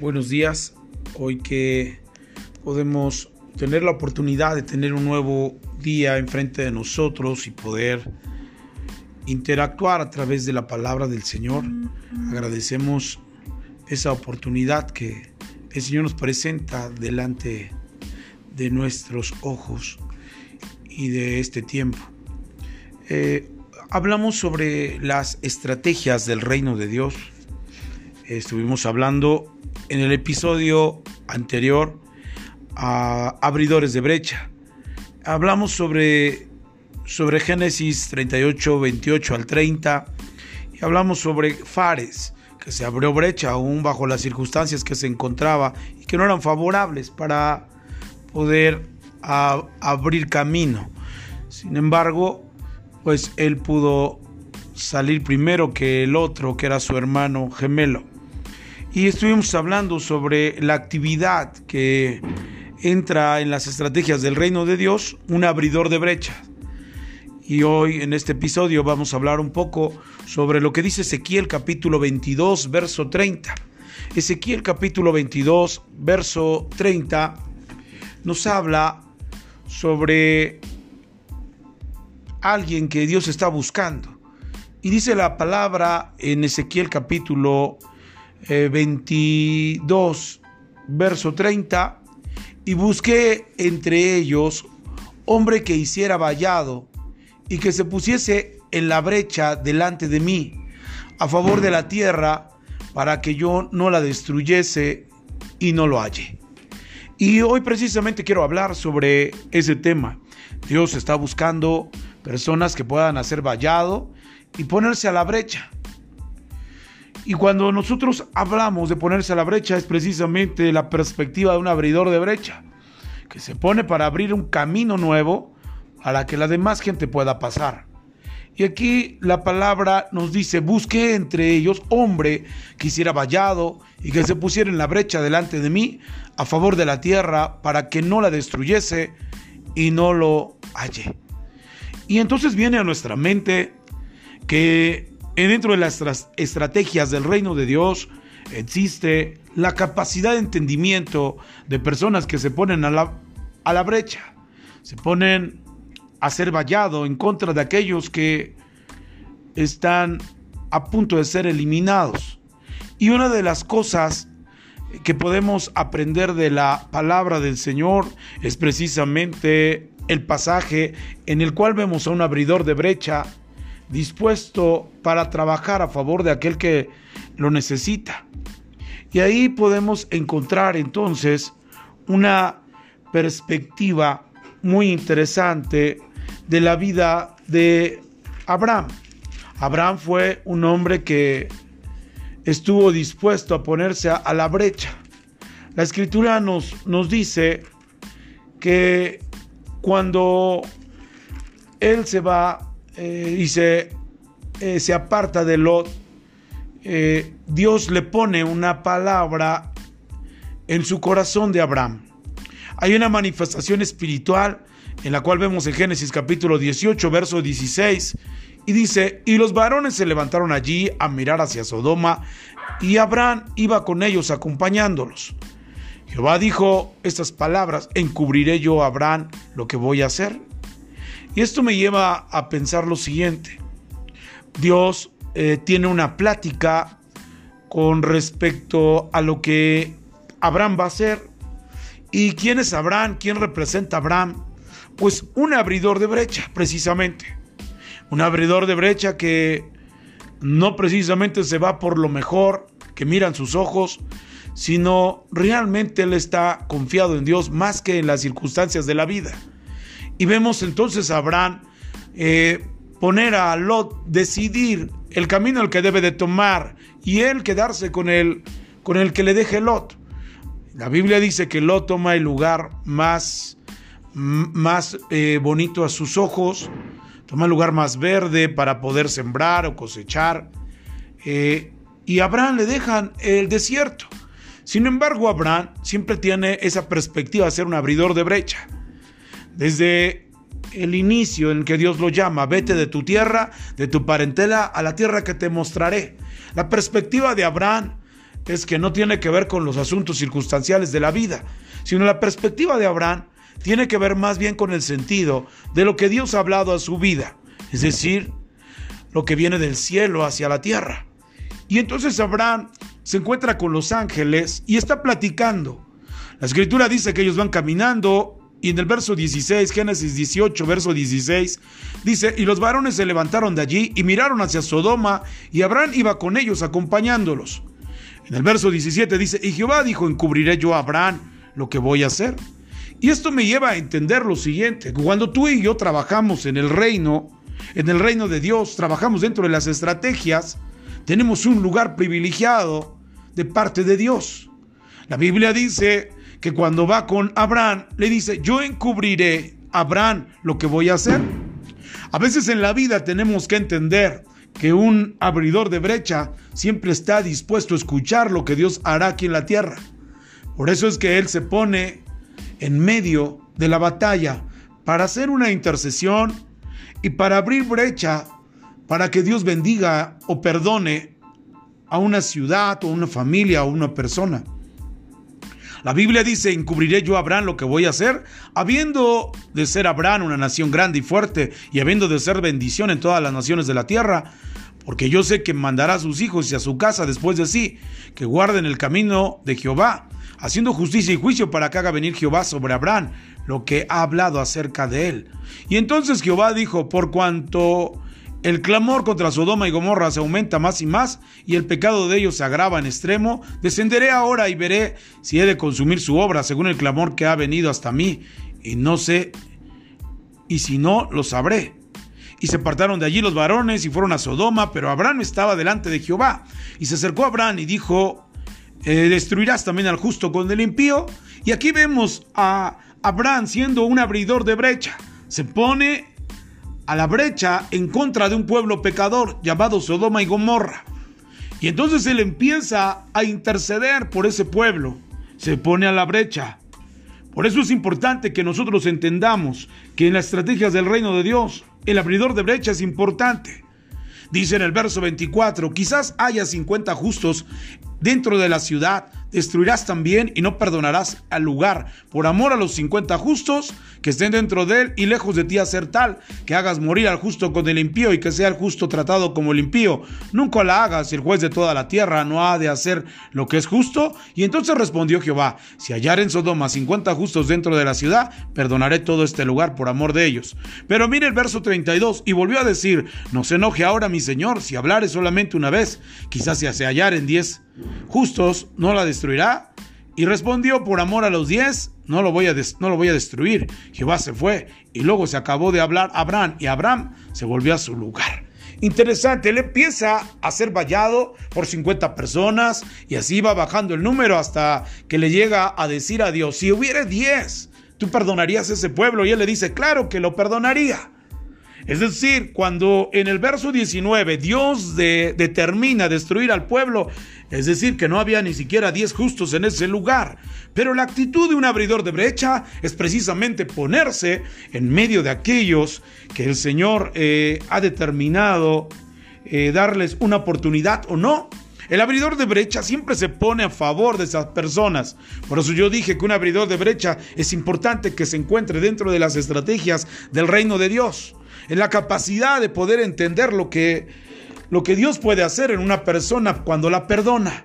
buenos días. Hoy que podemos tener la oportunidad de tener un nuevo día enfrente de nosotros y poder interactuar a través de la palabra del Señor. Agradecemos esa oportunidad que el Señor nos presenta delante de nuestros ojos y de este tiempo. Eh, hablamos sobre las estrategias del reino de Dios. Estuvimos hablando en el episodio anterior a abridores de brecha. Hablamos sobre, sobre Génesis 38, 28 al 30 y hablamos sobre Fares, que se abrió brecha aún bajo las circunstancias que se encontraba y que no eran favorables para poder abrir camino. Sin embargo, pues él pudo salir primero que el otro, que era su hermano gemelo. Y estuvimos hablando sobre la actividad que entra en las estrategias del reino de Dios, un abridor de brecha. Y hoy en este episodio vamos a hablar un poco sobre lo que dice Ezequiel capítulo 22, verso 30. Ezequiel capítulo 22, verso 30 nos habla sobre alguien que Dios está buscando. Y dice la palabra en Ezequiel capítulo 22, eh, verso 30, y busqué entre ellos hombre que hiciera vallado y que se pusiese en la brecha delante de mí, a favor de la tierra, para que yo no la destruyese y no lo halle. Y hoy precisamente quiero hablar sobre ese tema. Dios está buscando personas que puedan hacer vallado y ponerse a la brecha. Y cuando nosotros hablamos de ponerse a la brecha es precisamente la perspectiva de un abridor de brecha, que se pone para abrir un camino nuevo a la que la demás gente pueda pasar. Y aquí la palabra nos dice, busque entre ellos hombre que hiciera vallado y que se pusiera en la brecha delante de mí a favor de la tierra para que no la destruyese y no lo halle. Y entonces viene a nuestra mente que dentro de las estrategias del reino de Dios existe la capacidad de entendimiento de personas que se ponen a la, a la brecha, se ponen a ser vallado en contra de aquellos que están a punto de ser eliminados. Y una de las cosas que podemos aprender de la palabra del Señor es precisamente el pasaje en el cual vemos a un abridor de brecha dispuesto para trabajar a favor de aquel que lo necesita. Y ahí podemos encontrar entonces una perspectiva muy interesante de la vida de Abraham. Abraham fue un hombre que estuvo dispuesto a ponerse a, la brecha. La escritura nos, nos dice que cuando él se va eh, y se, eh, se, aparta de Lot, eh, Dios le pone una palabra en su corazón de Abraham. Hay una manifestación espiritual en la cual vemos en Génesis capítulo 18, verso 16, y dice, y los varones se levantaron allí a mirar hacia Sodoma, y Abraham iba con ellos acompañándolos. Jehová dijo estas palabras, encubriré yo a Abraham lo que voy a hacer. Y esto me lleva a pensar lo siguiente. Dios eh, tiene una plática con respecto a lo que Abraham va a hacer. ¿Y quién es Abraham? ¿Quién representa a Abraham? Pues un abridor de brecha, precisamente. Un abridor de brecha que no precisamente se va por lo mejor que miran sus ojos, sino realmente él está confiado en Dios más que en las circunstancias de la vida. Y vemos entonces a Abraham eh, poner a Lot, decidir el camino al que debe de tomar y él quedarse con el, con el que le deje Lot. La Biblia dice que Lot toma el lugar más, más eh, bonito a sus ojos, toma el lugar más verde para poder sembrar o cosechar. Eh, y Abraham le dejan el desierto. Sin embargo, Abraham siempre tiene esa perspectiva de ser un abridor de brecha. Desde el inicio en que Dios lo llama, vete de tu tierra, de tu parentela, a la tierra que te mostraré. La perspectiva de Abraham es que no tiene que ver con los asuntos circunstanciales de la vida, sino la perspectiva de Abraham tiene que ver más bien con el sentido de lo que Dios ha hablado a su vida, es decir, lo que viene del cielo hacia la tierra. Y entonces Abraham se encuentra con los ángeles y está platicando. La escritura dice que ellos van caminando y en el verso 16, Génesis 18, verso 16, dice, y los varones se levantaron de allí y miraron hacia Sodoma y Abraham iba con ellos acompañándolos. En el verso 17 dice, y Jehová dijo, encubriré yo a Abraham lo que voy a hacer. Y esto me lleva a entender lo siguiente, cuando tú y yo trabajamos en el reino, en el reino de Dios, trabajamos dentro de las estrategias, tenemos un lugar privilegiado de parte de Dios. La Biblia dice que cuando va con Abraham, le dice, yo encubriré a Abraham lo que voy a hacer. A veces en la vida tenemos que entender que un abridor de brecha siempre está dispuesto a escuchar lo que Dios hará aquí en la tierra. Por eso es que Él se pone en medio de la batalla para hacer una intercesión y para abrir brecha para que Dios bendiga o perdone a una ciudad o una familia o una persona. La Biblia dice, encubriré yo a Abraham lo que voy a hacer, habiendo de ser Abraham una nación grande y fuerte, y habiendo de ser bendición en todas las naciones de la tierra, porque yo sé que mandará a sus hijos y a su casa después de sí, que guarden el camino de Jehová, haciendo justicia y juicio para que haga venir Jehová sobre Abraham lo que ha hablado acerca de él. Y entonces Jehová dijo, por cuanto el clamor contra Sodoma y Gomorra se aumenta más y más, y el pecado de ellos se agrava en extremo. Descenderé ahora y veré si he de consumir su obra según el clamor que ha venido hasta mí, y no sé, y si no, lo sabré. Y se apartaron de allí los varones y fueron a Sodoma, pero Abraham estaba delante de Jehová. Y se acercó a Abraham y dijo, eh, ¿destruirás también al justo con el impío? Y aquí vemos a Abraham siendo un abridor de brecha. Se pone a la brecha en contra de un pueblo pecador llamado Sodoma y Gomorra. Y entonces él empieza a interceder por ese pueblo. Se pone a la brecha. Por eso es importante que nosotros entendamos que en las estrategias del reino de Dios, el abridor de brecha es importante. Dice en el verso 24, quizás haya 50 justos dentro de la ciudad, destruirás también y no perdonarás al lugar, por amor a los 50 justos que estén dentro de él y lejos de ti hacer tal, que hagas morir al justo con el impío y que sea el justo tratado como el impío. Nunca la hagas, el juez de toda la tierra no ha de hacer lo que es justo. Y entonces respondió Jehová, si hallar en Sodoma 50 justos dentro de la ciudad, perdonaré todo este lugar por amor de ellos. Pero mire el verso 32 y volvió a decir, no se enoje ahora mi Señor, si hablare solamente una vez, quizás si se hallaren 10 justos, no la Y respondió, por amor a los diez, no lo, voy a no lo voy a destruir. Jehová se fue y luego se acabó de hablar Abraham y Abraham se volvió a su lugar. Interesante, él empieza a ser vallado por 50 personas y así va bajando el número hasta que le llega a decir a Dios, si hubiera 10, ¿tú perdonarías a ese pueblo? Y él le dice, claro que lo perdonaría. Es decir, cuando en el verso 19 Dios determina destruir al pueblo, es decir, que no había ni siquiera 10 justos en ese lugar. Pero la actitud de un abridor de brecha es precisamente ponerse en medio de aquellos que el Señor eh, ha determinado eh, darles una oportunidad o no. El abridor de brecha siempre se pone a favor de esas personas. Por eso yo dije que un abridor de brecha es importante que se encuentre dentro de las estrategias del reino de Dios en la capacidad de poder entender lo que, lo que Dios puede hacer en una persona cuando la perdona.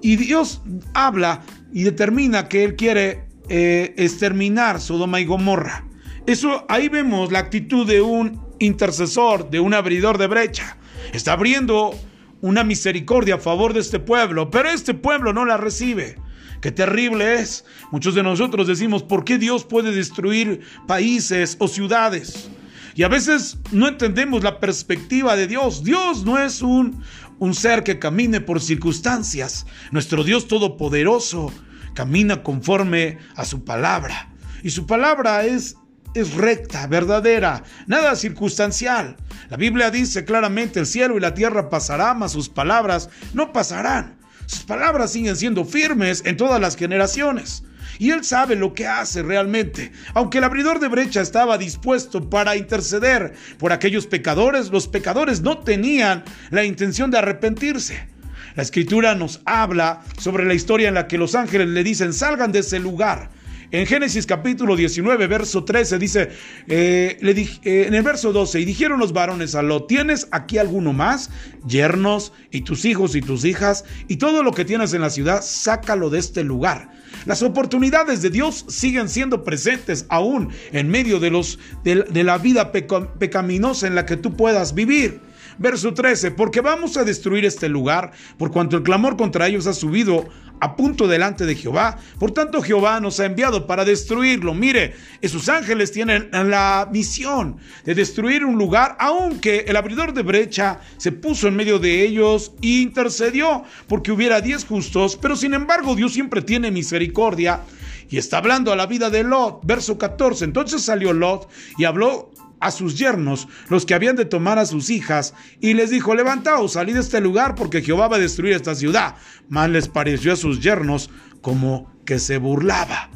Y Dios habla y determina que Él quiere eh, exterminar Sodoma y Gomorra. Eso ahí vemos la actitud de un intercesor, de un abridor de brecha. Está abriendo una misericordia a favor de este pueblo, pero este pueblo no la recibe. Qué terrible es. Muchos de nosotros decimos, ¿por qué Dios puede destruir países o ciudades? Y a veces no entendemos la perspectiva de Dios. Dios no es un, un ser que camine por circunstancias. Nuestro Dios todopoderoso camina conforme a su palabra. Y su palabra es es recta, verdadera, nada circunstancial. La Biblia dice claramente, el cielo y la tierra pasarán, mas sus palabras no pasarán. Sus palabras siguen siendo firmes en todas las generaciones y él sabe lo que hace realmente. Aunque el abridor de brecha estaba dispuesto para interceder por aquellos pecadores, los pecadores no tenían la intención de arrepentirse. La escritura nos habla sobre la historia en la que los ángeles le dicen, salgan de ese lugar. En Génesis capítulo 19, verso 13 dice, eh, eh, en el verso 12, y dijeron los varones a Lot, ¿tienes aquí alguno más? Yernos y tus hijos y tus hijas y todo lo que tienes en la ciudad, sácalo de este lugar. Las oportunidades de Dios siguen siendo presentes aún en medio de, los, de, la vida pecaminosa en la que tú puedas vivir. Verso 13, porque vamos a destruir este lugar, por cuanto el clamor contra ellos ha subido a punto delante de Jehová. Por tanto, Jehová nos ha enviado para destruirlo. Mire, esos ángeles tienen la misión de destruir un lugar, aunque el abridor de brecha se puso en medio de ellos e intercedió porque hubiera diez justos, pero sin embargo Dios siempre tiene misericordia. Y está hablando a la vida de Lot, verso 14. Entonces salió Lot y habló a sus yernos, los que habían de tomar a sus hijas, y les dijo, levantaos, salid de este lugar, porque Jehová va a destruir esta ciudad. Mas les pareció a sus yernos como que se burlaba.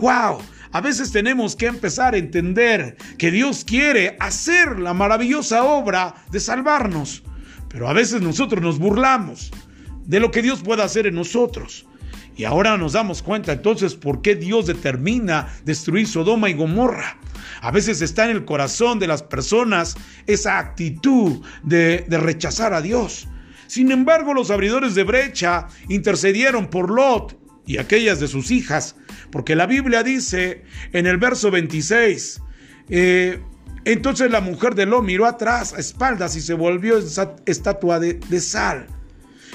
¡Wow! A veces tenemos que empezar a entender que Dios quiere hacer la maravillosa obra de salvarnos, pero a veces nosotros nos burlamos de lo que Dios puede hacer en nosotros. Y ahora nos damos cuenta entonces por qué Dios determina destruir Sodoma y Gomorra. A veces está en el corazón de las personas esa actitud de, rechazar a Dios. Sin embargo, los abridores de brecha intercedieron por Lot y aquellas de sus hijas, porque la Biblia dice en el verso 26, eh, entonces la mujer de Lot miró atrás a espaldas y se volvió estatua de sal.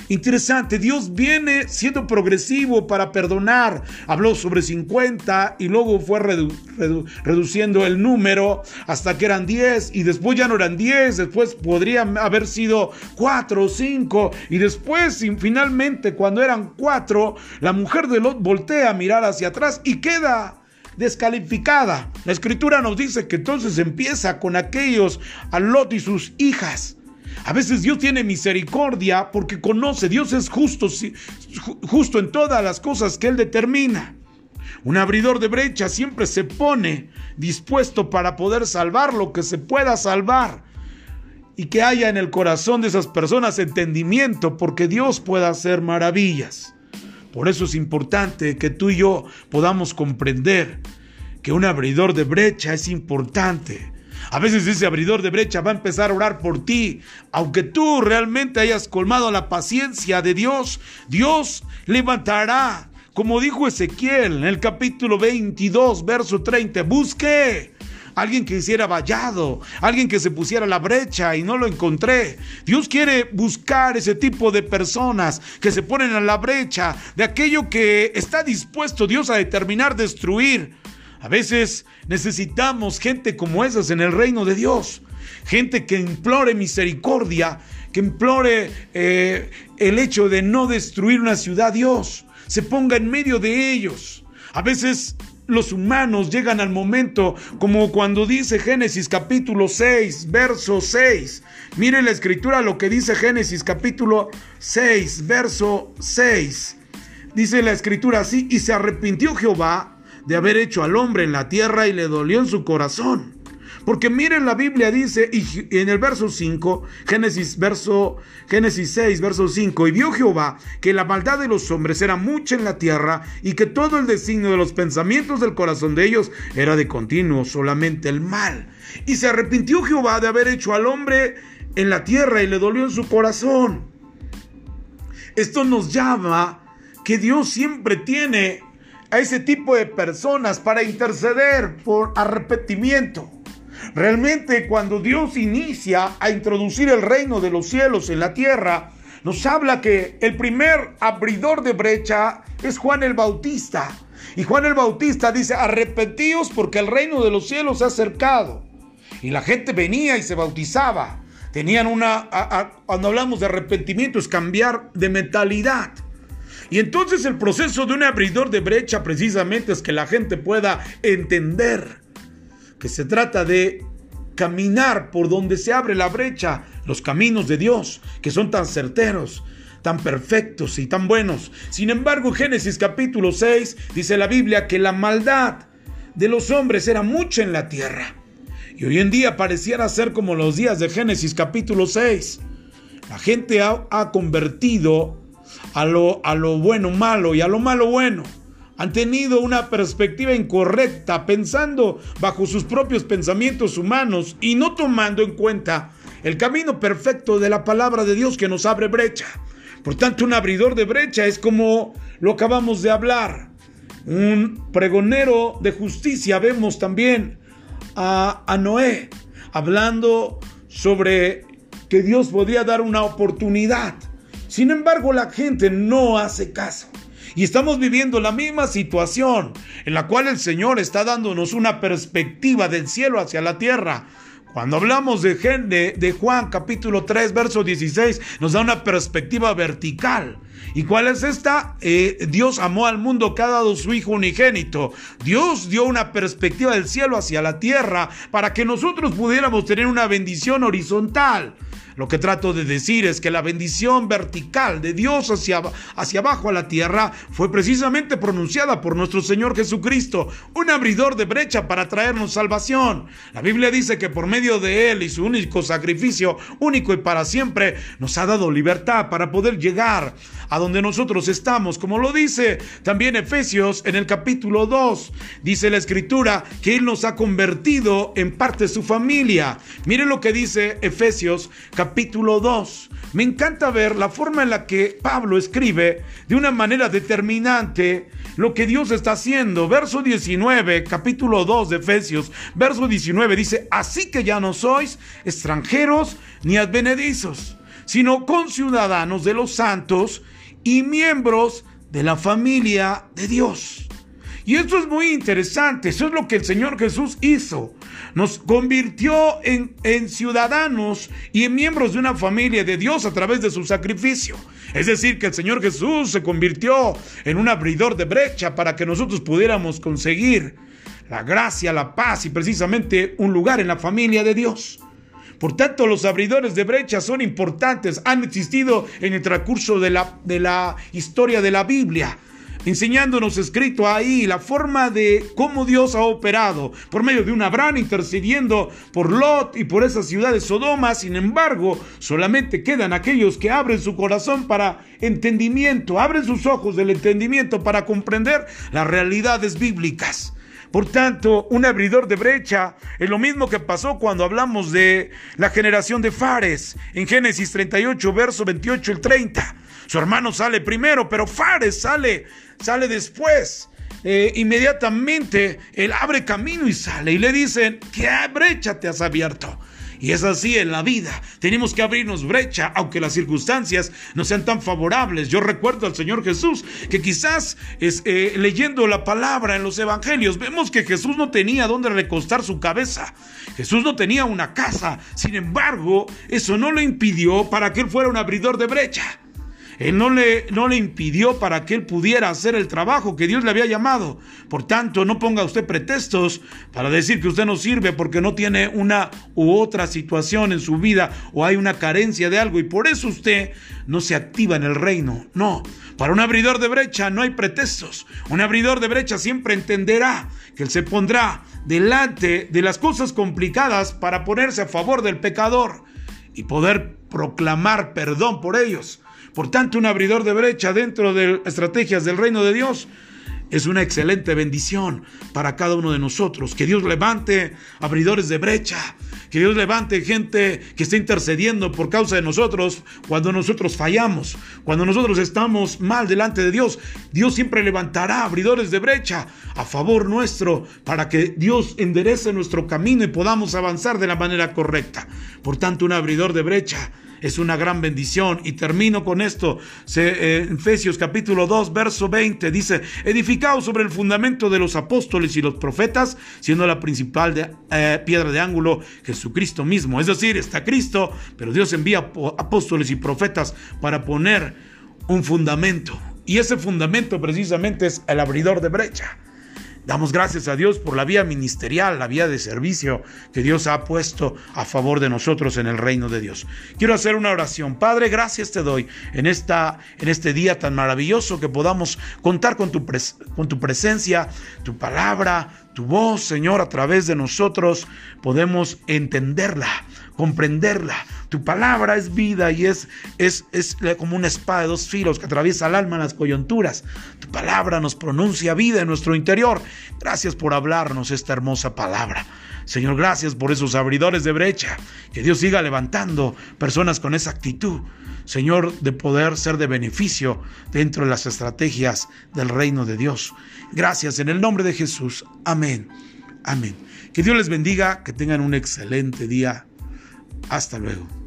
Interesante, Dios viene siendo progresivo para perdonar. Habló sobre 50 y luego fue reduciendo el número hasta que eran 10 y después ya no eran 10, después podrían haber sido 4 o 5 y después finalmente cuando eran 4, la mujer de Lot voltea a mirar hacia atrás y queda descalificada. La escritura nos dice que entonces empieza con aquellos a Lot y sus hijas a veces Dios tiene misericordia porque conoce, Dios es justo, justo en todas las cosas que Él determina. Un abridor de brecha siempre se pone dispuesto para poder salvar lo que se pueda salvar y que haya en el corazón de esas personas entendimiento porque Dios pueda hacer maravillas. Por eso es importante que tú y yo podamos comprender que un abridor de brecha es importante a veces ese abridor de brecha va a empezar a orar por ti. Aunque tú realmente hayas colmado la paciencia de Dios, Dios levantará. Como dijo Ezequiel en el capítulo 22, verso 30, busque alguien que hiciera vallado, alguien que se pusiera la brecha y no lo encontré. Dios quiere buscar ese tipo de personas que se ponen a la brecha de aquello que está dispuesto Dios a determinar destruir. A veces necesitamos gente como esas en el reino de Dios. Gente que implore misericordia, que implore eh, el hecho de no destruir una ciudad. Dios se ponga en medio de ellos. A veces los humanos llegan al momento como cuando dice Génesis capítulo 6, verso 6. Mire la escritura lo que dice Génesis capítulo 6, verso 6. Dice la escritura así, y se arrepintió Jehová de haber hecho al hombre en la tierra y le dolió en su corazón. Porque miren la Biblia dice y en el verso 5, Génesis verso Génesis 6 verso 5, y vio Jehová que la maldad de los hombres era mucha en la tierra y que todo el designio de los pensamientos del corazón de ellos era de continuo solamente el mal. Y se arrepintió Jehová de haber hecho al hombre en la tierra y le dolió en su corazón. Esto nos llama que Dios siempre tiene a ese tipo de personas para interceder por arrepentimiento. Realmente cuando Dios inicia a introducir el reino de los cielos en la tierra, nos habla que el primer abridor de brecha es Juan el Bautista. Y Juan el Bautista dice, arrepentíos porque el reino de los cielos se ha acercado. Y la gente venía y se bautizaba. Tenían una, cuando hablamos de arrepentimiento, es cambiar de mentalidad. Y entonces el proceso de un abridor de brecha precisamente es que la gente pueda entender que se trata de caminar por donde se abre la brecha, los caminos de Dios, que son tan certeros, tan perfectos y tan buenos. Sin embargo, Génesis capítulo 6 dice la Biblia que la maldad de los hombres era mucha en la tierra. Y hoy en día pareciera ser como los días de Génesis capítulo 6. La gente ha, ha convertido a lo, a lo bueno malo y a lo malo bueno. Han tenido una perspectiva incorrecta, pensando bajo sus propios pensamientos humanos y no tomando en cuenta el camino perfecto de la palabra de Dios que nos abre brecha. Por tanto, un abridor de brecha es como lo acabamos de hablar. Un pregonero de justicia. Vemos también a, a Noé hablando sobre que Dios podía dar una oportunidad. Sin embargo, la gente no hace caso. Y estamos viviendo la misma situación en la cual el Señor está dándonos una perspectiva del cielo hacia la tierra. Cuando hablamos de, de, Juan capítulo 3, verso 16, nos da una perspectiva vertical. ¿Y cuál es esta? Eh, Dios amó al mundo que ha dado su Hijo unigénito. Dios dio una perspectiva del cielo hacia la tierra para que nosotros pudiéramos tener una bendición horizontal. Lo que trato de decir es que la bendición vertical de Dios hacia, hacia abajo a la tierra fue precisamente pronunciada por nuestro Señor Jesucristo, un abridor de brecha para traernos salvación. La Biblia dice que por medio de Él y su único sacrificio, único y para siempre, nos ha dado libertad para poder llegar a donde nosotros estamos, como lo dice también Efesios en el capítulo 2. Dice la escritura que Él nos ha convertido en parte de su familia. Miren lo que dice Efesios capítulo 2. Me encanta ver la forma en la que Pablo escribe de una manera determinante lo que Dios está haciendo. Verso 19, capítulo 2 de Efesios, verso 19 dice, así que ya no sois extranjeros ni advenedizos, sino conciudadanos de los santos y miembros de la familia de Dios. Y esto es muy interesante, eso es lo que el Señor Jesús hizo nos convirtió en, ciudadanos y en miembros de una familia de Dios a través de su sacrificio. Es decir, que el Señor Jesús se convirtió en un abridor de brecha para que nosotros pudiéramos conseguir la gracia, la paz y precisamente un lugar en la familia de Dios. Por tanto, los abridores de brecha son importantes, han existido en el transcurso de la historia de la Biblia enseñándonos escrito ahí la forma de cómo Dios ha operado por medio de un Abraham intercediendo por Lot y por esa ciudad de Sodoma. Sin embargo, solamente quedan aquellos que abren su corazón para entendimiento, abren sus ojos del entendimiento para comprender las realidades bíblicas. Por tanto, un abridor de brecha es lo mismo que pasó cuando hablamos de la generación de Fares en Génesis 38, verso 28 y 30. Su hermano sale primero, pero Fares sale, sale después. Eh, inmediatamente él abre camino y sale y le dicen, ¿qué brecha te has abierto? Y es así en la vida. Tenemos que abrirnos brecha, aunque las circunstancias no sean tan favorables. Yo recuerdo al Señor Jesús que quizás eh, leyendo la palabra en los evangelios vemos que Jesús no tenía dónde recostar su cabeza. Jesús no tenía una casa. Sin embargo, eso no le impidió para que él fuera un abridor de brecha. Él no le, no le impidió para que él pudiera hacer el trabajo que Dios le había llamado. Por tanto, no ponga usted pretextos para decir que usted no sirve porque no tiene una u otra situación en su vida o hay una carencia de algo y por eso usted no se activa en el reino. No, para un abridor de brecha no hay pretextos. Un abridor de brecha siempre entenderá que él se pondrá delante de las cosas complicadas para ponerse a favor del pecador y poder proclamar perdón por ellos por tanto, un abridor de brecha dentro de estrategias del reino de Dios es una excelente bendición para cada uno de nosotros. Que Dios levante abridores de brecha. Que Dios levante gente que esté intercediendo por causa de nosotros cuando nosotros fallamos, cuando nosotros estamos mal delante de Dios. Dios siempre levantará abridores de brecha a favor nuestro para que Dios enderece nuestro camino y podamos avanzar de la manera correcta. Por tanto, un abridor de brecha es una gran bendición. Y termino con esto. Eh, Efesios capítulo 2, verso 20 dice, edificados sobre el fundamento de los apóstoles y los profetas, siendo la principal eh, piedra de ángulo Jesucristo mismo. Es decir, está Cristo, pero Dios envía apóstoles y profetas para poner un fundamento. Y ese fundamento precisamente es el abridor de brecha. Damos gracias a Dios por la vía ministerial, la vía de servicio que Dios ha puesto a favor de nosotros en el reino de Dios. Quiero hacer una oración. Padre, gracias te doy en, esta, en este día tan maravilloso que podamos contar con tu, con tu presencia, tu palabra, tu voz, Señor, a través de nosotros podemos entenderla, comprenderla Tu palabra es vida y es, es, es como una espada de dos filos que atraviesa el alma en las coyunturas. Tu palabra nos pronuncia vida en nuestro interior. Gracias por hablarnos esta hermosa palabra. Señor, gracias por esos abridores de brecha. Que Dios siga levantando personas con esa actitud. Señor, de poder ser de beneficio dentro de las estrategias del reino de Dios. Gracias en el nombre de Jesús. Amén. Amén. Que Dios les bendiga, que tengan un excelente día. Hasta luego.